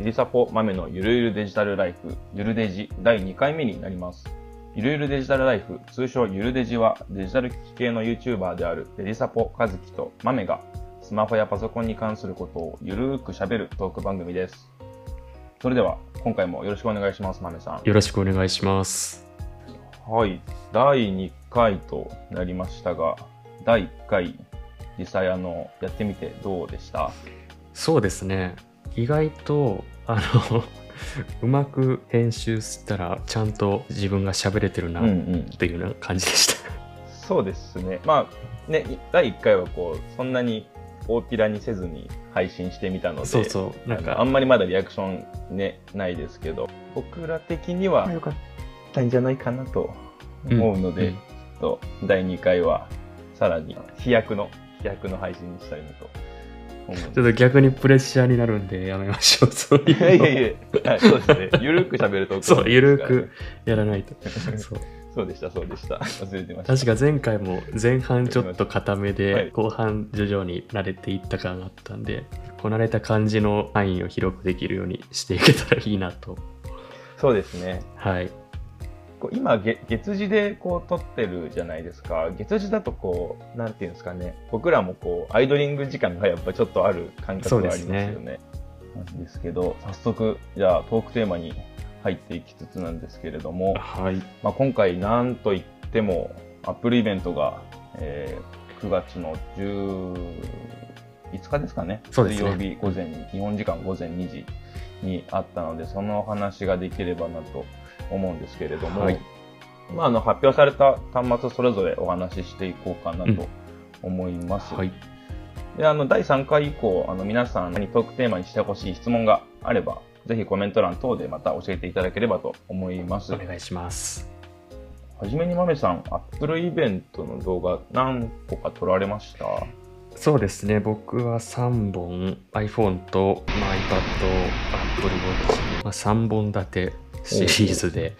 デリサポ豆のゆるゆるデジタルライフ、ゆるデジ第2回目になります。ゆるゆるデジタルライフ、通称ゆるデジはデジタル機器系の YouTuber であるデリサポカズキと豆がスマホやパソコンに関することをゆるーく喋るトーク番組です。それでは、今回もよろしくお願いします、豆さん。よろしくお願いします。はい。第2回となりましたが、第1回、実際あの、やってみてどうでした？そうですね。意外と、あの、うまく編集したら、ちゃんと自分が喋れてるな、うんうん。っていうような感じでした。そうですね。まあ、ね、第1回はこう、そんなに大っぴらにせずに配信してみたので、そうそう。なんか、あんまりまだリアクションね、ないですけど、僕ら的には良かったんじゃないかなと思うので、うんちょっと第2回はさらに飛躍の、飛躍の配信にしたいなとちょっと逆にプレッシャーになるんでやめましょう。そういういやいやのいや、はい、そうですね。ゆるく喋ると、そう、ゆるくやらないと。そうそうでした、そうでした。忘れてました。確か前回も前半ちょっと固めで、はい後半徐々に慣れていった感があったんで、こなれた感じの範囲を広くできるようにしていけたらいいなと。そうですね。はい。今月、月次でこう撮ってるじゃないですか。月次だとこう、なんていうんですかね。僕らもこう、アイドリング時間がやっぱちょっとある感覚がありますよね。なんですけど、早速、じゃあトークテーマに入っていきつつなんですけれども、はい。まあ、今回なんといっても、アップルイベントが、えー9月の15日ですかね。そうですね水曜日午前、日本時間午前2時にあったので、そのお話ができればなと思うんですけれども、はいまあ、あの発表された端末それぞれお話ししていこうかなうんと思います。はい。であの第3回以降あの皆さんにトークテーマにしてほしい質問があればぜひコメント欄等でまた教えていただければと思いますお。願いします。はじめにまめさん、アップルイベントの動画何個か撮られました？そうですね、僕は3本 iPhone と、まあ、iPad、Apple Watch、まあ、3本立てシリーズで、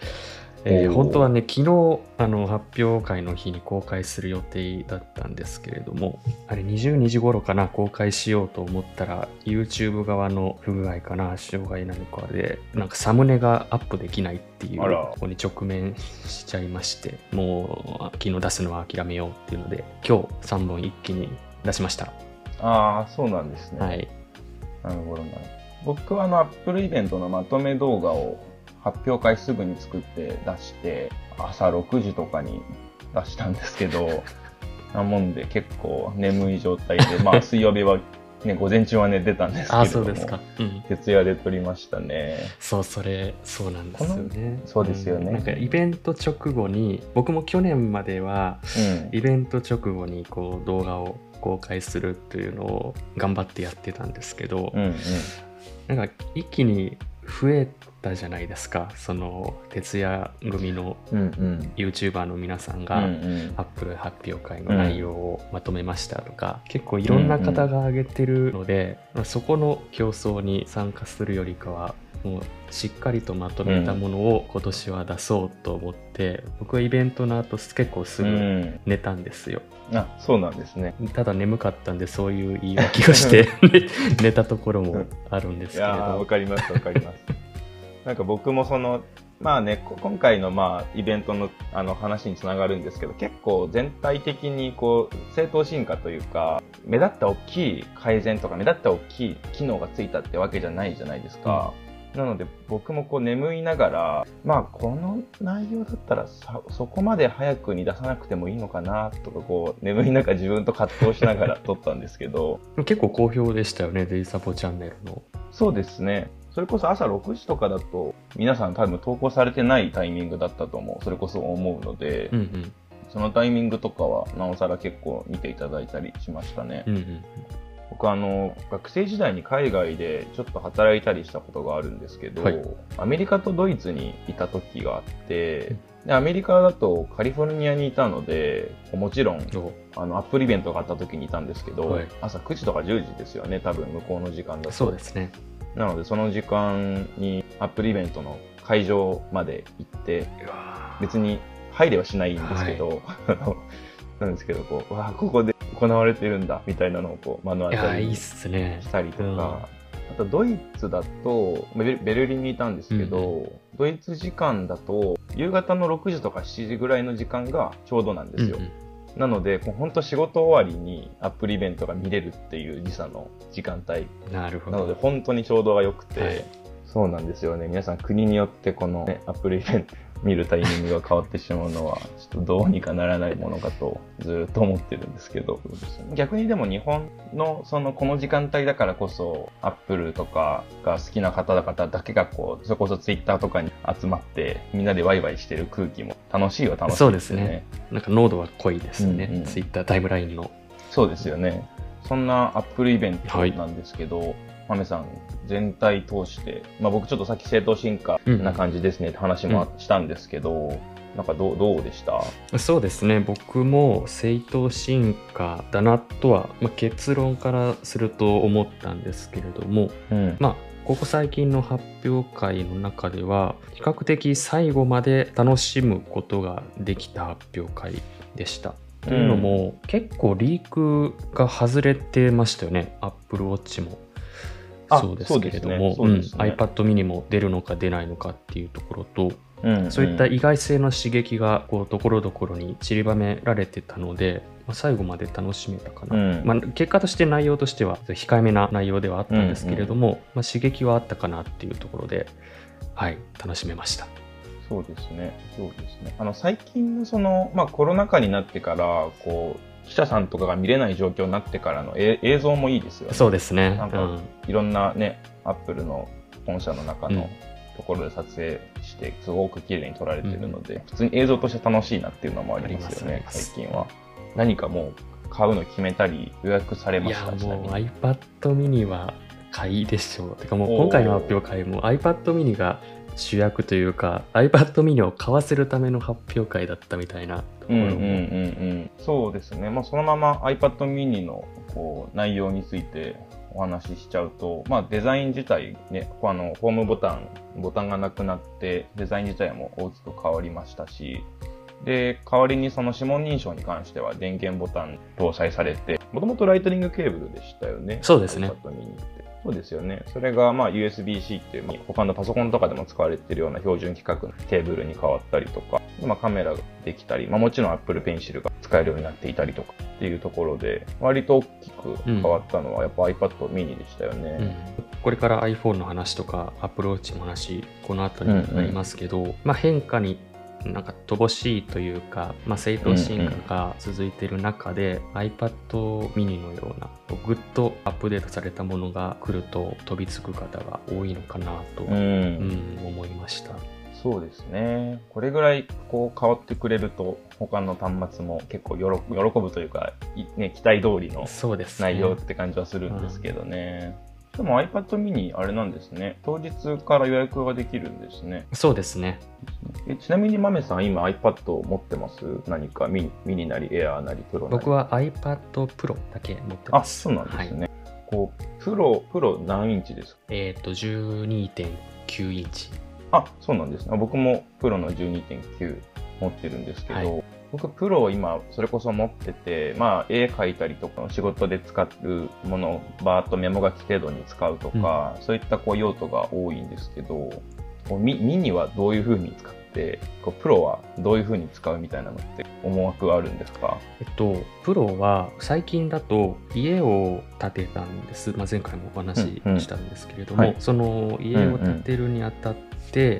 えー本当はね、昨日あの発表会の日に公開する予定だったんですけれども、あれ22時頃かな、公開しようと思ったら、YouTube 側の不具合かな、障害なのかで、なんかサムネがアップできないっていうこに直面しちゃいまして、もう昨日出すのは諦めようっていうので、今日3本一気に出しました。ああ、そうなんですね。はい。なるほどな。僕はあの、アップルイベントのまとめ動画を発表会すぐに作って出して、朝6時とかに出したんですけど、なもんで結構眠い状態で、まあ 水曜日はね、午前中は寝てたんですけれどそうですか。うん。徹夜で撮りましたね。そう、それ、そうなんですよね。そうですよねんなんかイベント直後に、僕も去年までは、うん。イベント直後にこう動画を公開するというのを頑張ってやってたんですけど、うんうん。なんか一気に増えたじゃないですか。その、徹夜組のうんうん。YouTuber の皆さんうんが、うんアップル発表会の内容をまとめましたとか、結構いろんな方が挙げてるので、まあそこの競争に参加するよりかはもうしっかりとまとめたものを今年は出そうと思って、僕はイベントの後結構すうぐん。寝たんですよ、あ、そうなんですね。ただ眠かったんでそういう言い訳をして寝 寝たところもあるんですけれいやーわどかりますわかりますなんか僕もそのまあねこ今回のまあイベントのあの話につながるんですけど結構全体的にこう正当進化というか目立った大きい改善とか目立った大きい機能がついたってわけじゃないじゃないですか、なので僕もこう眠いながらまあこの内容だったらさそこまで早くに出さなくてもいいのかなとかこう眠い中自分と葛藤しながら撮ったんですけど。結構好評でしたよねデイサポチャンネルの。そうですね。それこそ朝6時とかだと、皆さん多分投稿されてないタイミングだったと思う。それこそ思うので、うんうん。そのタイミングとかは、なおさら結構見ていただいたりしましたね。うんうん僕あの、学生時代に海外でちょっと働いたりしたことがあるんですけど、はい。アメリカとドイツにいた時があって、でアメリカだとカリフォルニアにいたので、もちろんおあのアップルイベントがあった時にいたんですけど、はい。朝9時とか10時ですよね、多分向こうの時間だと。そうですねなので、その時間にアップルイベントの会場まで行って、別に入れはしないんですけど、あのなんですけど、こう、わあ、ここで行われてるんだ、みたいなのをこう目の当たりにしたりとか、あとドイツだと、ベルリンにいたんですけど、ドイツ時間だと、夕方の6時とか7時ぐらいの時間がちょうどなんですよ。うんうんなので、こう本当仕事終わりにアップルイベントが見れるっていう時差の時間帯。なるほなので、ど。本当にちょうどが良くて、はいそうなんですよね。皆さん国によってこの、ね、アップルイベント見るタイミングが変わってしまうのは、ちょっとどうにかならないものかとずっと思ってるんですけど、逆にでも日本のそのこの時間帯だからこそ、アップルとかが好きな方々だけがこう、それこそツイッターとかに集まって、みんなでワイワイしてる空気も楽しいは楽しいそうですね。なんか濃度は濃いですね。うんうんツイッタータイムラインの。そうですよね。そんなアップルイベントはいなんですけど、マメさん、全体通して、まあ僕ちょっとさっき正当進化な感じですねって話もしたんですけど、なんかどうどうでした？そうですね。僕も正当進化だなとは、まあ、結論からすると思ったんですけれども、うん。まあ、ここ最近の発表会の中では、比較的最後まで楽しむことができた発表会でした。というのも、結構リークが外れてましたよね、Apple Watch も。あそうですけれども、ね。ね。うん。iPad mini も出るのか出ないのかっていうところと、うん。そういった意外性の刺激がこうところどころに散りばめられてたので、まあ、最後まで楽しめたかな、うん。まあ、結果として内容としては控えめな内容ではあったんですけれども、まあ、刺激はあったかなっていうところで、はい、楽しめました。そうですね。そうですね。あの、最近のその、まあコロナ禍になってから、こう、記者さんとかが見れない状況になってからのえ映像もいいですよね。そうですね。なんかうんいろんなね、アップルの本社の中うんのところで撮影して、すごく綺麗に撮られてるので、普通に映像として楽しいなっていうのもありますよね最近は。何かもう買うの決めたり、予約されいやましたちなもう iPad mini は買いでしょう。てかもう今回の発表会も iPad mini が主役というか iPad mini を買わせるための発表会だったみたいなところも、うんうんうんうん、そうですね、まあ、そのまま iPad mini のこう内容についてお話ししちゃうと、まあ、デザイン自体、ね、こうあのホームボタン、ボタンがなくなって、デザイン自体も大きく変わりましたし、で、代わりにその指紋認証に関しては電源ボタン搭載されて、もともとライトニングケーブルでしたよね。そうですねそうですよね。それがまあ USB-C っていう、まあ他のパソコンとかでも使われているような標準規格のケーブルに変わったりとか、まあ、カメラができたり、まあ、もちろん Apple Pencil が使えるようになっていたりとかっていうところで、割と大きく変わったのはやっぱ iPad mini でしたよね。うんこれから iPhone の話とか Apple Watch の話この後になりますけど、まあ、変化になんか乏しいというか、まあ、正当進化が続いている中で、iPad mini のようなぐっとアップデートされたものが来ると飛びつく方が多いのかなと、うんうん思いました。そうですね。これぐらいこう変わってくれると、他の端末も結構喜喜ぶというか、いね、期待通りのそうですね。内容って感じはするんですけどね。でも iPad mini あれなんですね。当日から予約ができるんですね。そうですね。えちなみにマメさん今 iPad を持ってます？何かミニミニなりエアーなりプロなり。僕は iPad Pro だけ持ってあ、ます。そうなんですはいね。こう、プロ、プロ何インチですか？えっ、と、12.9インチ。あ、そうなんですね。あ僕もプロの12.9持ってるんですけど、は僕プロを今それこそ持ってて、まあ絵描いたりとか仕事で使うものをバーッとメモ書き程度に使うとか、そういったこう用途が多いんですけど、こうミミニはどういう風に使って、こうプロはどういう風に使うみたいなのって思惑はあるんですか？えっと、プロは最近だと家を建てたんです、まあ、前回もお話ししたんですけれども、うんうん。はい。その家を建てるにあたって、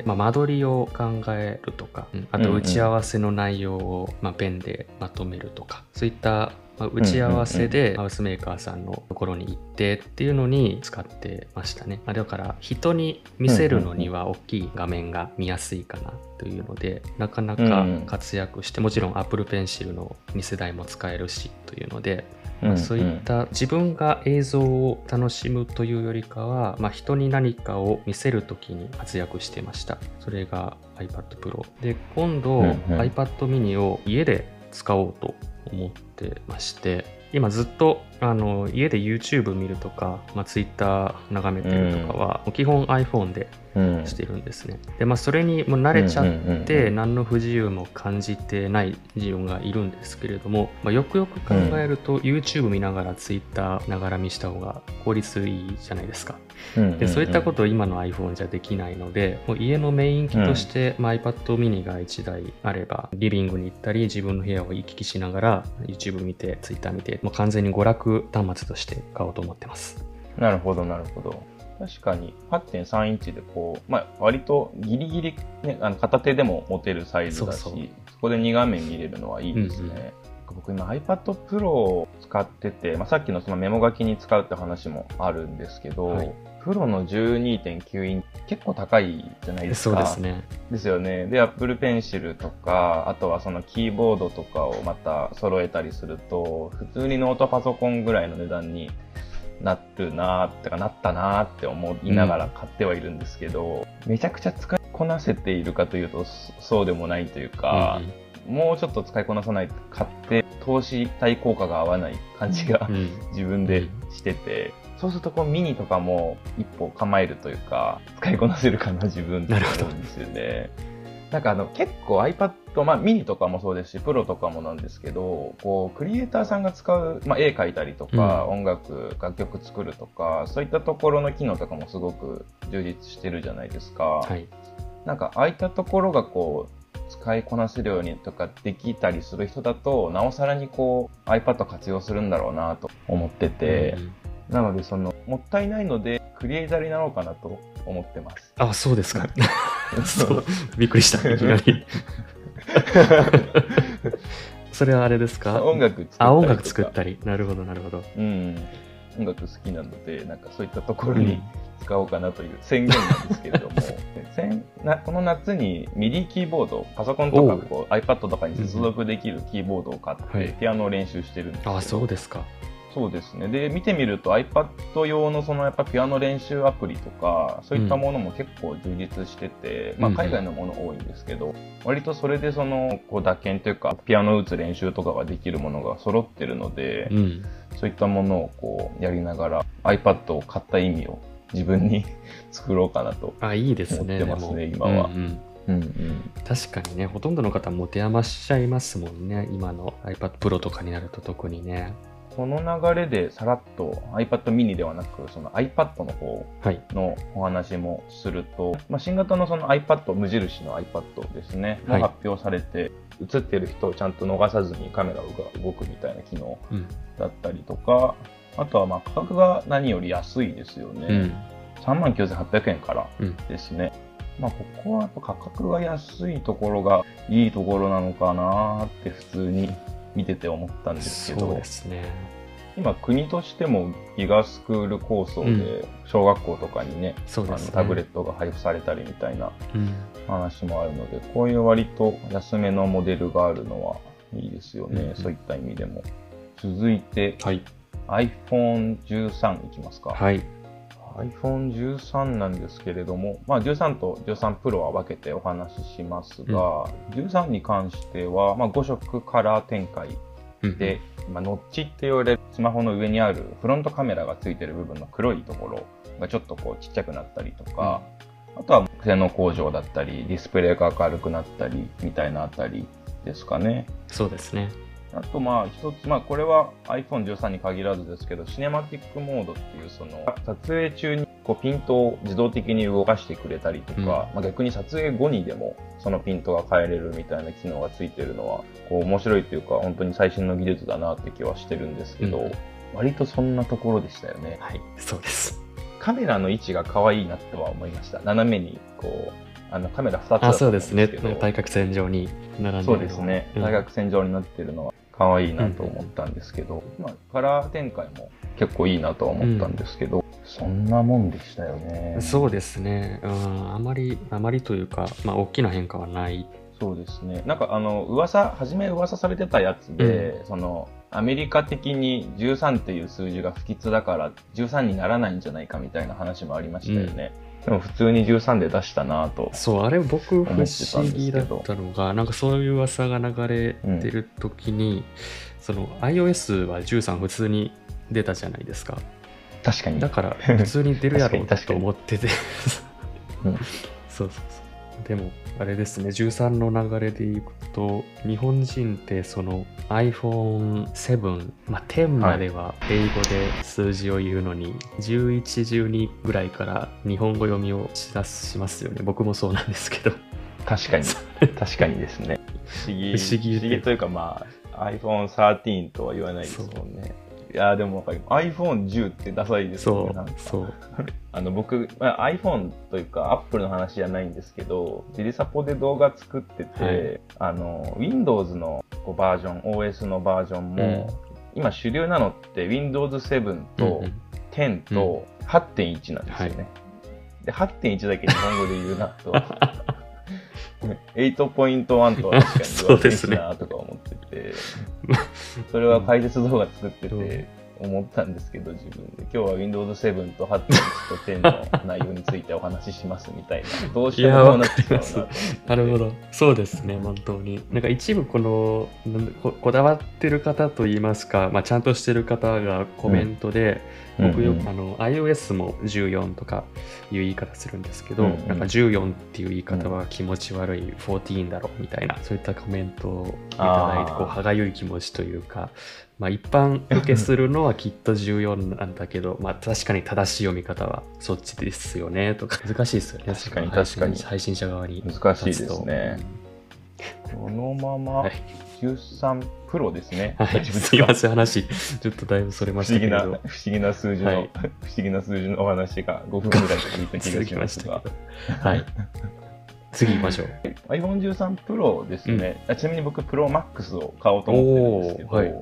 まあ、間取りを考えるとか、うんあと打ち合わせの内容を、まあ、ペンでまとめるとかそういったまあ打ち合わせでハウスメーカーさんのところに行ってっていうのに使ってましたね。まあだから人に見せるのには大きい画面が見やすいかなというのでなかなか活躍してもちろん Apple Pencil の2世代も使えるしというので、まあそういった自分が映像を楽しむというよりかは、まあ、人に何かを見せるときに活躍してました。それが iPad Pro。で、今度、うんうん iPad mini を家で使おうと思ってまして、今ずっとあの家で YouTube 見るとか、まあ、Twitter 眺めてるとかは、基本 iPhone でうんしてるんですね。で、まあ、それにもう慣れちゃっうんうんうんて、うん何の不自由も感じてない自分がいるんですけれども、まあ、よくよく考えると、YouTube 見ながら Twitter ながら見した方が効率いいじゃないですか。うんでそういったことを今の iPhone じゃできないので、もう家のメイン機として、まあ iPad mini が1台あれば、リビングに行ったり、自分の部屋を行き来しながら、YouTube 見て、Twitter 見て、もう完全に娯楽端末として買おうと思ってます。なるほど、なるほど。確かに8.3インチでこう、まあ、割とギリギリ、ね、あの片手でも持てるサイズだしそこで2画面見れるのはいいですね。うんうん僕今 iPad Pro を使ってて、まあ、さっきのそのメモ書きに使うって話もあるんですけど、はいプロの12.9インチ結構高いじゃないですか。そうですね。ですよね。で、Apple Pencil とか、あとはそのキーボードとかをまた揃えたりすると、普通にノートパソコンぐらいの値段になるなーってかなったなーって思いながら買ってはいるんですけど、めちゃくちゃ使いこなせているかというと、そそうでもないというか、もうちょっと使いこなさないと買って投資対効果が合わない感じがうんうん自分でしてて、そうするとこうミニとかも一歩構えるというか、使いこなせるかな自分って思うんですよね。なんかあの結構 iPad、まあミニとかもそうですし、プロとかもなんですけど、こうクリエイターさんが使う、まあ絵描いたりとか、音楽、楽曲作るとか、そういったところの機能とかもすごく充実してるじゃないですか。はい。なんか、ああいったところがこう、使いこなせるようにとかできたりする人だと、なおさらにこう、iPad 活用するんだろうなと思ってて、うんうんなので、その、もったいないので、クリエイターになろうかなと思ってます。あ、そうですか。そう。びっくりした。いきなり。それはあれですか？音楽作ったり。あ、音楽作ったり。なるほど、なるほど。うん。音楽好きなので、なんかそういったところに使おうかなという宣言なんですけれども、先なこの夏にミディキーボード、パソコンとかこう iPad とかに接続できるキーボードを買って、はいピアノを練習してるんですけど、あ、そうですか。そうですね。で、見てみると iPad 用のそのやっぱピアノ練習アプリとか、そういったものも結構充実してて、まあうんうん海外のもの多いんですけど、割とそれでその、こう打鍵というか、ピアノ打つ練習とかができるものが揃ってるので、うん。そういったものをこうやりながら iPad を買った意味を自分に 作ろうかなと。あ、いいですね。思ってますねでも今はうんうんうんうん。確かにね、ほとんどの方持て余しちゃいますもんね。今の iPad Pro とかになると特にね。この流れでさらっと iPad mini ではなく、その iPad の方はい。のお話もすると、まあ、新型のその iPad、無印の iPad ですね、発表されて、映ってる人をちゃんと逃さずにカメラが動くみたいな機能うん。だったりとか、あとはまあ価格が何より安いですよね。うん。39,800円からうんですね。まあ、ここはやっぱ価格が安いところがいいところなのかなって普通に見てて思ったんですけどね。今国としてもギガスクール構想で小学校とかにね、あのそうですね。タブレットが配布されたりみたいなうん。話もあるので、こういう割と安めのモデルがあるのはいいですよね、うんそういった意味でも。続いてはい。iPhone13 いきますか。はい。iPhone13 なんですけれども、まあ、13と13 Pro は分けてお話ししますが、13に関しては、まあ、5色カラー展開うんで、まあ、ノッチって言われるスマホの上にあるフロントカメラがついてる部分の黒いところがちょっとこうちっちゃくなったりとか、あとは性能向上だったり、ディスプレイが明るくなったりみたいなあたりですかね。そうですね。あとまあ一つ、まあこれは iPhone13 に限らずですけど、シネマティックモードっていうその撮影中にこうピントを自動的に動かしてくれたりとか、うんまあ逆に撮影後にでもそのピントが変えれるみたいな機能がついてるのは、こう面白いというか本当に最新の技術だなって気はしてるんですけど、うん割とそんなところでしたよね。はい。そうです。カメラの位置が可愛いなっては思いました。斜めにこう、あのカメラ2つあ、思そうですね。対角線上に並んでるのそうですね。うん大学線上になってるのは可愛いなと思ったんですけど、まあ、カラー展開も結構いいなとは思ったんですけど、そんなもんでしたよね。そうですね。うん、あまり、あまりというか、まあ、大きな変化はない。そうですね。なんかあの、噂、初め噂されてたやつで、その、アメリカ的に13っていう数字が不吉だから13にならないんじゃないかみたいな話もありましたよね。でも普通に13で出したなと。そう、あれ僕不思議だったのが、なんかそういう噂が流れてる時に、その iOS は13普通に出たじゃないですか。確かに。だから普通に出るやろうと思ってて。うん そうそうそう。でも、あれですね、13の流れでいくと、日本人ってその iPhone7、まあ、10までは英語で数字を言うのに、11、12ぐらいから日本語読みをしだしますよね。僕もそうなんですけど。確かに。確かにですね。不思議。不思議不思議というかまあ、iPhone13 とは言わないですもんね。いやーでもわかります。iPhone10 ってダサいですよね。そう、そう。あの僕、まあ、iPhone というか Apple の話じゃないんですけど、ジリサポで動画作ってて、はいあの、Windows のこうバージョン、OS のバージョンも、今主流なのって Windows 7うんとうん10と8.1なんですよね。で、8.1だけ日本語で言うなと。8.1とは確かに言われてるなとか思ってて、それは解説動画作ってて思ったんですけど、自分で。今日は Windows 7と8.1と10の内容についてお話ししますみたいな。どうしてもなってしまうな。なるほど。そうですね、本当に。なんか一部この、ここだわってる方といいますか、まあ、ちゃんとしてる方がコメントで、僕ようんうんくあの iOS も14とかいう言い方するんですけど、うんうんなんか14っていう言い方は気持ち悪い14だろうみたいな、そういったコメントをいただいて、こう歯がゆい気持ちというか、まあ、一般受けするのはきっと14なんだけど、まあ確かに正しい読み方はそっちですよねとか、難しいですよね。確かに確かに配信者側に難しいですね。このままはい13プロですね。はい、すすいまかせん、話、ちょっとだいぶそれま不思議な、したけれど不。思議な数字の、はい 不思議な数字のお話が5分ぐらい続いた気がしますしたけ。ど。はい。次行きましょう。iPhone13 Pro ですね、あちなみに僕、Pro Max を買おうと思ってるんですけど、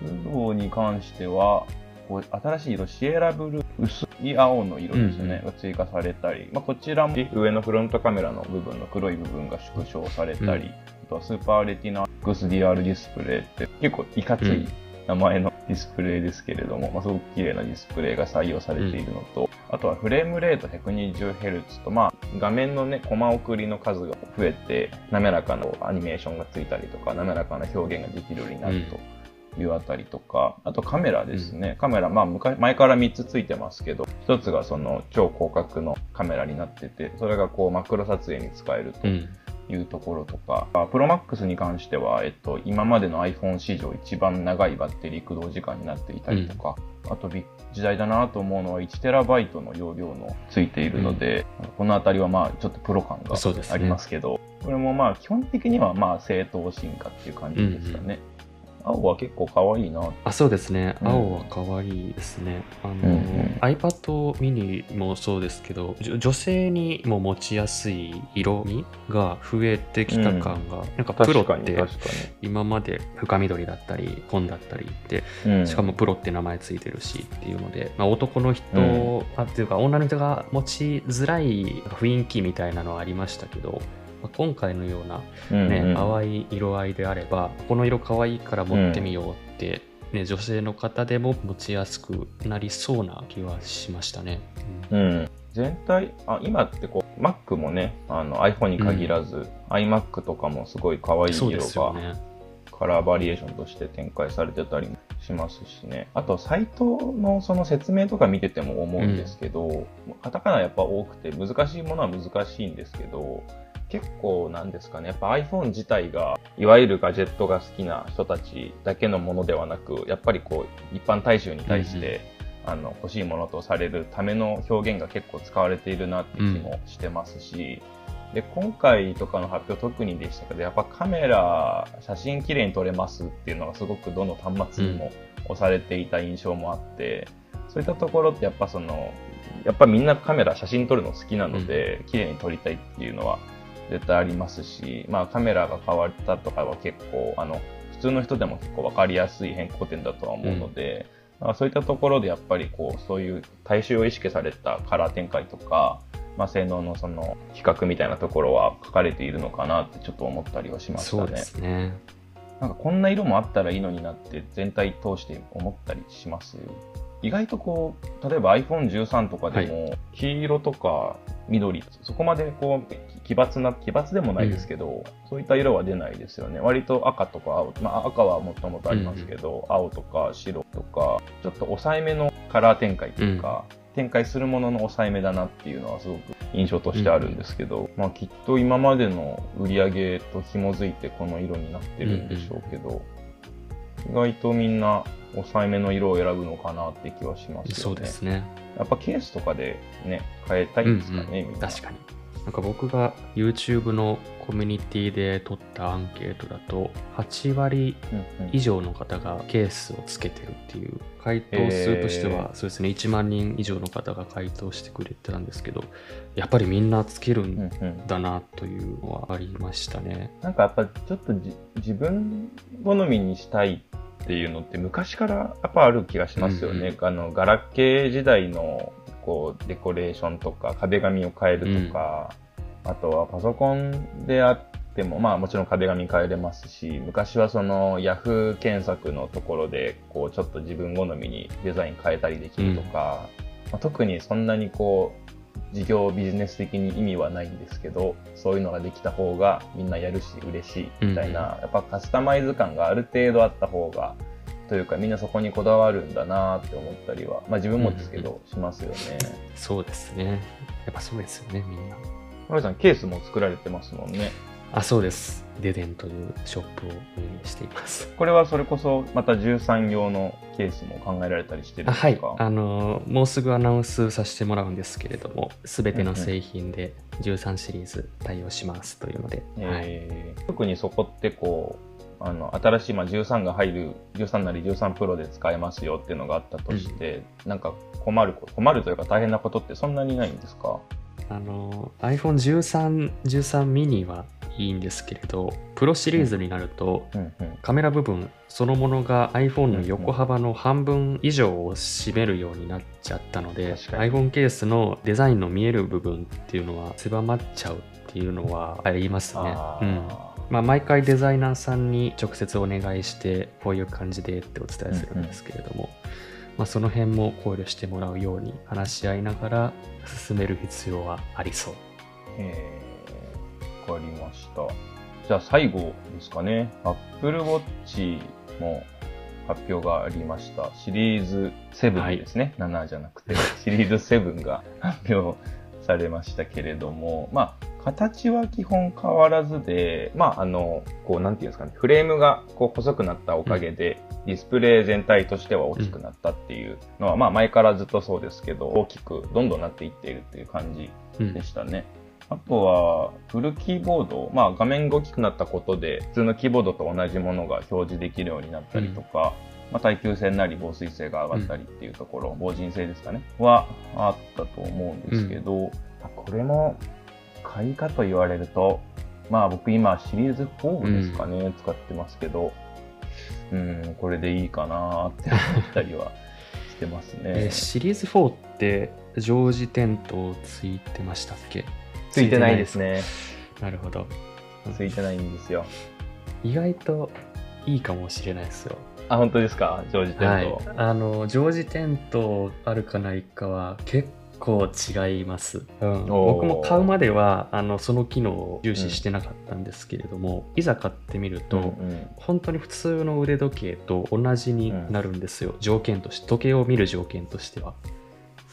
プロに関しては、こう新しい色、シエラブルー、薄い青の色ですね、うんが追加されたり、まあ、こちらも上のフロントカメラの部分の黒い部分が縮小されたり、うん。あとはスーパーレティナ XDR ディスプレイって結構いかつい名前のディスプレイですけれども、まあ、すごく綺麗なディスプレイが採用されているのと、あとはフレームレート 120Hz と、まあ、画面のね、コマ送りの数が増えて、滑らかなアニメーションがついたりとか、滑らかな表現ができるようになるというあたりとか、あとカメラですね。カメラ、まあ昔、前から3つついてますけど、1つがその超広角のカメラになってて、それがこうマクロ撮影に使えるとうん。いうところとか、プロマックスに関しては、えっと、今までの iPhone 史上一番長いバッテリー駆動時間になっていたりとか、あとび時代だなと思うのは 1TB の容量のついているので、このあたりはまあちょっとプロ感がありますけど、これもまあ基本的にはまあ正当進化っていう感じですかね。青は結構可愛いな。あ、そうですね。うん青は可愛いですね。あの、うんうん iPad mini もそうですけど、女性にも持ちやすい色味が増えてきた感が、なんかプロって今まで深緑だったり、紺だったりって、に。うんしかもプロって名前ついてるしっていうので、まあ、男の人、うんあっていうか女の人が持ちづらい雰囲気みたいなのはありましたけど、まあ今回のような、ねうんうん。淡い色合いであればこの色可愛いから持ってみようって、ね、女性の方でも持ちやすくなりそうな気はしましたね。うん、全体あ今ってこう Mac もねあの iPhone に限らず、iMac とかもすごい可愛い色がね。カラーバリエーションとして展開されてたりもしますしね。あとサイトのその説明とか見てても思うんですけど、カタカナやっぱ多くて難しいものは難しいんですけど結構なんですかね。やっぱ iPhone 自体がいわゆるガジェットが好きな人たちだけのものではなくやっぱりこう一般大衆に対して、あの欲しいものとされるための表現が結構使われているなって気もしてますし、で今回とかの発表特にでしたけどやっぱカメラ写真綺麗に撮れますっていうのがすごくどの端末にも押されていた印象もあって、そういったところってやっぱそのやっぱみんなカメラ写真撮るの好きなので、綺麗に撮りたいっていうのは絶対ありますし、まあ、カメラが変わったとかは結構あの普通の人でも結構分かりやすい変更点だとは思うので、まあ、そういったところでやっぱりこうそういう大衆を意識されたカラー展開とか、まあ、性能のその比較みたいなところは書かれているのかなってちょっと思ったりはしましたね。そうですね。なんかこんな色もあったらいいのになって全体通して思ったりします？意外とこう、例えば iPhone13 とかでも、黄色とか緑、そこまでこう、奇抜な、奇抜でもないですけど、そういった色は出ないですよね。割と赤とか青、まあ赤はもともとありますけど、青とか白とか、ちょっと抑えめのカラー展開というか、展開するものの抑えめだなっていうのはすごく印象としてあるんですけど、まあきっと今までの売り上げと紐づいてこの色になってるんでしょうけど、意外とみんな抑えめの色を選ぶのかなって気はしますよね。そうですね。やっぱケースとかでね、変えたいんですかね、うんうんみんな。確かに。なんか僕が YouTube のコミュニティで取ったアンケートだと、8割以上の方がケースをつけてるっていう回答数としては、そうですね1万人以上の方が回答してくれてたんですけどやっぱりみんなつけるうんだなというのはありましたね。なんかやっぱちょっとじ自分好みにしたいっていうのって昔からやっぱある気がしますよね。うんあの、ガラケー時代のこうデコレーションとか壁紙を変えるとか、あとはパソコンであっても、まあもちろん壁紙変えれますし、昔はその Yahoo 検索のところでこうちょっと自分好みにデザイン変えたりできるとか、まあ、特にそんなにこう事業ビジネス的に意味はないんですけどそういうのができた方がみんなやるし嬉しいみたいな、やっぱカスタマイズ感がある程度あった方がというかみんなそこにこだわるんだなって思ったりはまあ自分もですけど、しますよね。そうですね。やっぱそうですよねみんな。森さんケースも作られてますもんね。あそうです。デデンというショップを運営しています。これはそれこそまた13用のケースも考えられたりしてるんあはいですか、あのもうすぐアナウンスさせてもらうんですけれども全ての製品で13シリーズ対応しますというので、はい、えー特にそこってこうあの新しい、まあ、13が入る13なり13プロで使えますよっていうのがあったとして、なんか困る困るというか大変なことってそんなにないんですか？あの iPhone13、13ミニはいいんですけれど、プロシリーズになると、うんうんカメラ部分そのものが iPhone の横幅の半分以上を占めるようになっちゃったので、iPhone ケースのデザインの見える部分っていうのは狭まっちゃうっていうのはありますね。まあ、毎回デザイナーさんに直接お願いしてこういう感じでってお伝えするんですけれども、まあ、その辺も考慮してもらうように話し合いながら進める必要はありそう。えー、わかりました。じゃあ最後ですかね。Apple Watch も発表がありました。シリーズ7ですね。7じゃなくて、シリーズ7が発表されましたけれども、まあ、形は基本変わらずで、まあ、あの、こう、なんていうんですかね、フレームがこう細くなったおかげで、ディスプレイ全体としては大きくなったっていうのは、まあ、前からずっとそうですけど、大きくどんどんなっていっているっていう感じうんでしたね。あとは、フルキーボード、まあ画面が大きくなったことで、普通のキーボードと同じものが表示できるようになったりとか、まあ耐久性なり防水性が上がったりっていうところ、防塵性ですかね、はあったと思うんですけど、これも買いかと言われると、まあ僕今シリーズ4ですかね、使ってますけど、うん、これでいいかなって思ったりは してますね。えーシリーズ4って常時点灯ついてましたっけ？ついてないですね。なるほど。ついてないんですよ。意外といいかもしれないですよ。あ、本当ですか？常時点はい。灯。。あの、常時点灯あるかないかは結構違います。うん、僕も買うまではあのその機能を重視してなかったんですけれども、いざ買ってみると、うんうん。本当に普通の腕時計と同じになるんですよ、条件として時計を見る条件としては。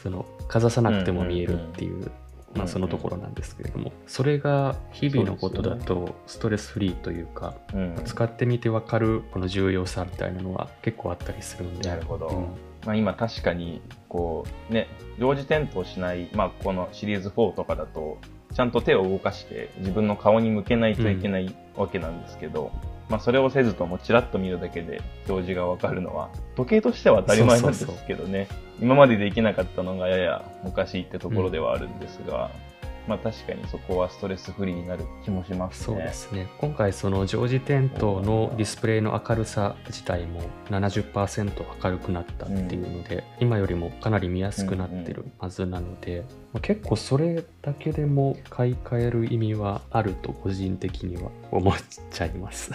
そのかざさなくても見えるっていう、まあ、そのところなんですけれども、それが日々のことだとストレスフリーというかうん。使ってみて分かるこの重要さみたいなのは結構あったりするんで。なるほど。うん。まあ、今確かに、こう、ね、常時点灯しない、まあ、このシリーズ4とかだと、ちゃんと手を動かして自分の顔に向けないといけないわけなんですけど、まあ、それをせずともチラッと見るだけで表示がわかるのは、時計としては当たり前なんですけどね、今までできなかったのがやや昔ってところではあるんですが、まあ確かにそこはストレスフリーになる気もしますね。そうですね今回その常時点灯のディスプレイの明るさ自体も70%明るくなったっていうので、今よりもかなり見やすくなってるはずなので、まあ結構それだけでも買い替える意味はあると個人的には思っちゃいます。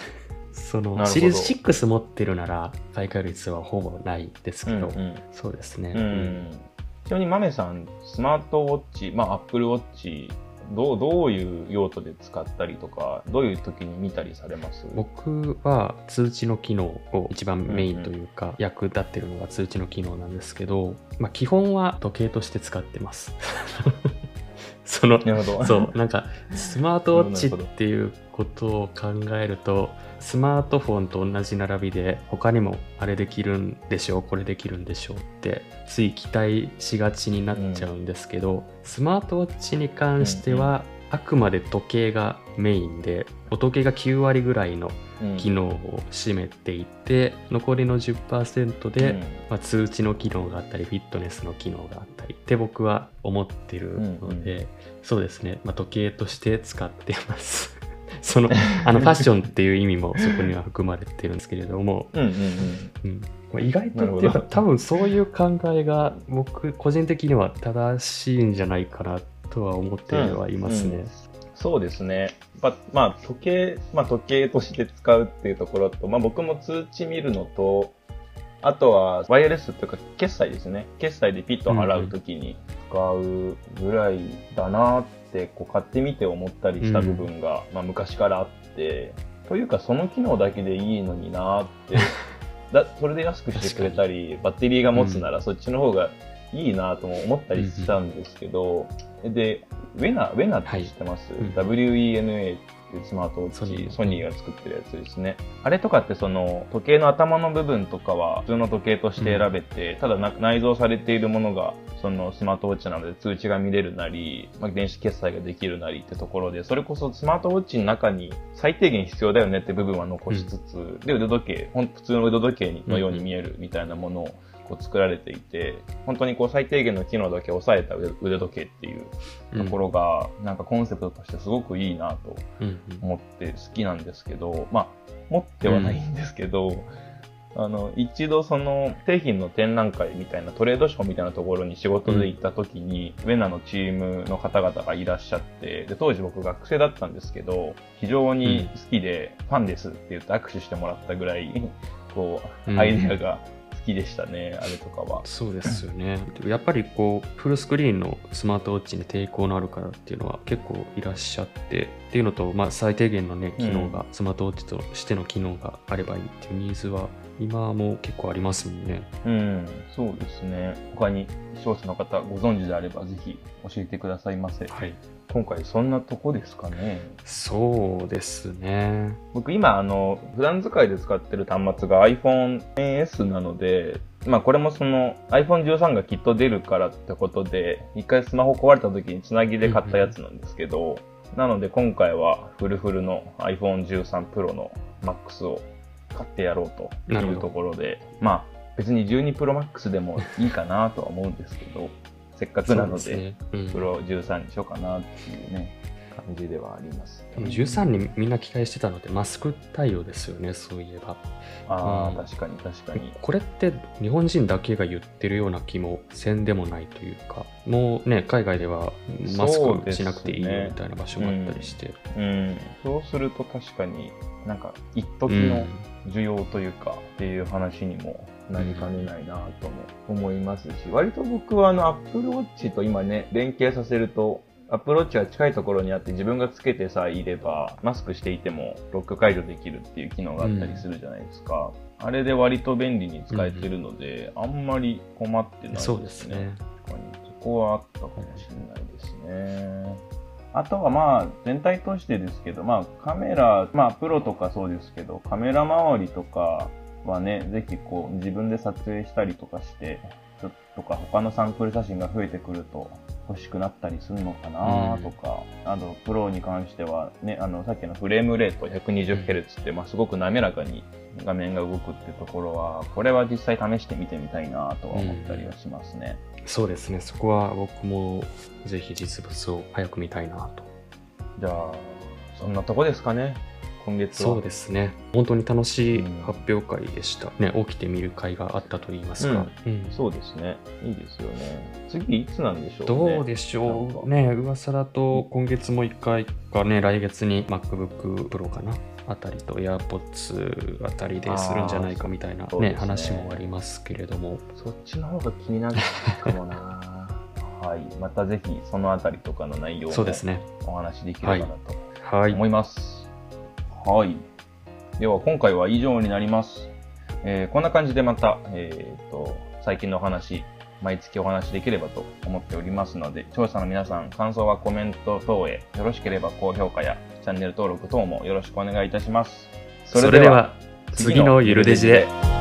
そのシリーズ6持ってるなら買い替え率はほぼないですけど、うんうん。そうですね、うん。ちなみに豆さん、スマートウォッチ、まあ、アップルウォッチ、どうどういう用途で使ったりとか、どういう時に見たりされます？僕は通知の機能を一番メインというか、役立ってるのが通知の機能なんですけど、まあ、基本は時計として使ってます。そのなるほど。そう。なんかスマートウォッチっていうことを考えるとスマートフォンと同じ並びで他にもあれできるんでしょうこれできるんでしょうってつい期待しがちになっちゃうんですけど、スマートウォッチに関しては、あくまで時計がメインでお時計が9割ぐらいのうん機能を占めていて、残りの10%で、うん。まあ、通知の機能があったりフィットネスの機能があったりって僕は思ってるので、そうですね、まあ、時計として使ってますそのあのファッションっていう意味もそこには含まれてるんですけれども、うんうんうん。うんまあ、意外とっていうか多分そういう考えが僕個人的には正しいんじゃないかなとは思ってはいますね。うんそうですね。ままあ、時計、まあ、時計として使うっていうところと、まあ、僕も通知見るのと、あとは、ワイヤレスっていうか、決済ですね。決済でピッと払うときに使うぐらいだなって、こう、買ってみて思ったりした部分が、まあ、昔からあって、というか、その機能だけでいいのになって、だそれで安くしてくれたり、バッテリーが持つならそっちの方がいいなとも思ったりしたんですけど、で、ウェナ、ウェナって知ってます、?WENA っていうスマートウォッチ、ソニーが作ってるやつですね。あれとかってその時計の頭の部分とかは普通の時計として選べて、ただな内蔵されているものがそのスマートウォッチなので通知が見れるなり、まあ、電子決済ができるなりってところで、それこそスマートウォッチの中に最低限必要だよねって部分は残しつつ、で、腕時計、ほん普通の腕時計のように見えるみたいなものをこう作られていて、本当にこう最低限の機能だけ抑えた腕腕時計っていうところが、なんかコンセプトとしてすごくいいなとうんうん。思って好きなんですけど、まあ、持ってはないんですけど、あの、一度その製品の展覧会みたいなトレードショーみたいなところに仕事で行った時に、ウェナのチームの方々がいらっしゃって、で、当時僕学生だったんですけど、非常に好きで、ファンですって言って握手してもらったぐらい、こう、うん。アイデアが好きでしたね、あれとかは。そうですよね。やっぱりこう、フルスクリーンのスマートウォッチに抵抗のある方っていうのは結構いらっしゃって、っていうのと、まあ、最低限のね、機能が、スマートウォッチとしての機能があればいいっていうニーズは、今も結構ありますもんね。うん、そうですね。他に視聴者の方ご存知であればぜひ教えてくださいませ。はい。今回そんなとこですかね。そうですね。僕今あの普段使いで使ってる端末が iPhone XS なので、まあこれもその iPhone13 がきっと出るからってことで、一回スマホ壊れた時につなぎで買ったやつなんですけど、なので今回はフルフルの iPhone13 Pro の Max を買ってやろうというところで、まあ別に12 Pro Max でもいいかなとは思うんですけど、せっかくなので、プロ13にしようかなっていうね、感じではあります、でも13にみんな期待してたので、マスク対応ですよね、そういえば。ああ、うん確かに確かに。これって日本人だけが言ってるような気もせんでもないというか、もうね、海外ではマスクしなくていいよみたいな場所があったりして。うん、そうすると確かになんか一時の需要というかっていう話にもなりかねないなとも思いますし、割と僕はあの Apple Watch と今ね、連携させると Apple Watch が近いところにあって自分がつけてさえいればマスクしていてもロック解除できるっていう機能があったりするじゃないですか。あれで割と便利に使えてるので、あんまり困ってないですね。そうですね。確かにそこはあったかもしれないですね。あとはまあ全体としてですけど、まあカメラ、まあプロとかそうですけど、カメラ周りとかはね、ぜひこう自分で撮影したりとかして、ちょっとか他のサンプル写真が増えてくると欲しくなったりするのかなとか、あとプロに関してはね、あのさっきのフレームレート 120Hz って、まあすごく滑らかに画面が動くってところは、これは実際試してみてみたいなとは思ったりはしますね。そうですね、そこは僕もぜひ実物を早く見たいなと。じゃあ、そんなとこですかね。今月は。そうですね。本当に楽しいうん発表会でした。ね、起きてみる会があったといいますか。うんそうですね。いいですよね。次いつなんでしょうね？どうでしょうね。噂だと今月も1回かね、来月に MacBook Pro かな？あたりと AirPods あたりでするんじゃないかみたいな、ねね話もありますけれども。そっちの方が気になるかもな。はい。またぜひそのあたりとかの内容もそうですね。お話しできればなとはい。思います。はい。はいでは今回は以上になります。えーこんな感じでまた、えーと、最近のお話、毎月お話できればと思っておりますので、視聴者の皆さん、感想はコメント等へ、よろしければ高評価やチャンネル登録等もよろしくお願いいたします。それでは、次のゆるデジで。